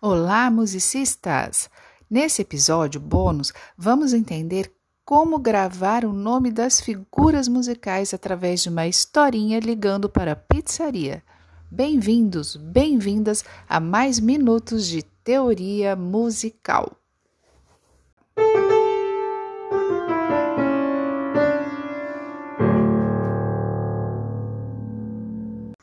Olá, musicistas! Nesse episódio bônus, vamos entender como gravar o nome das figuras musicais através de uma historinha ligando para a pizzaria. Bem-vindos, bem-vindas a mais minutos de teoria musical.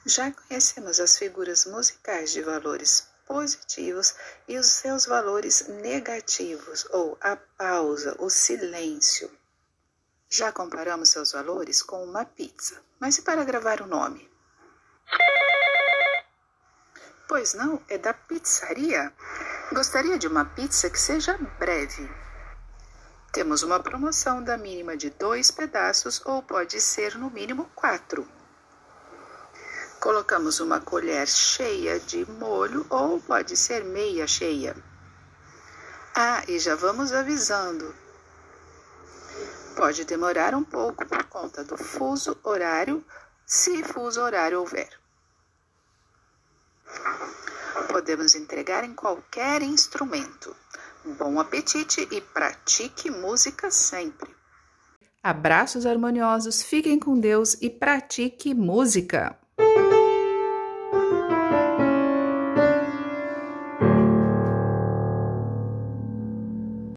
Já conhecemos as figuras musicais de valores positivos e os seus valores negativos, ou a pausa, o silêncio. Já comparamos seus valores com uma pizza, mas e para gravar o nome? Pois não, é da pizzaria. Gostaria de uma pizza que seja breve. Temos uma promoção da mínima de dois pedaços ou pode ser no mínimo quatro. Colocamos uma colher cheia de molho ou pode ser meia cheia. Ah, e já vamos avisando. Pode demorar um pouco por conta do fuso horário, se fuso horário houver. Podemos entregar em qualquer instrumento. Bom apetite e pratique música sempre. Abraços harmoniosos, fiquem com Deus e pratique música.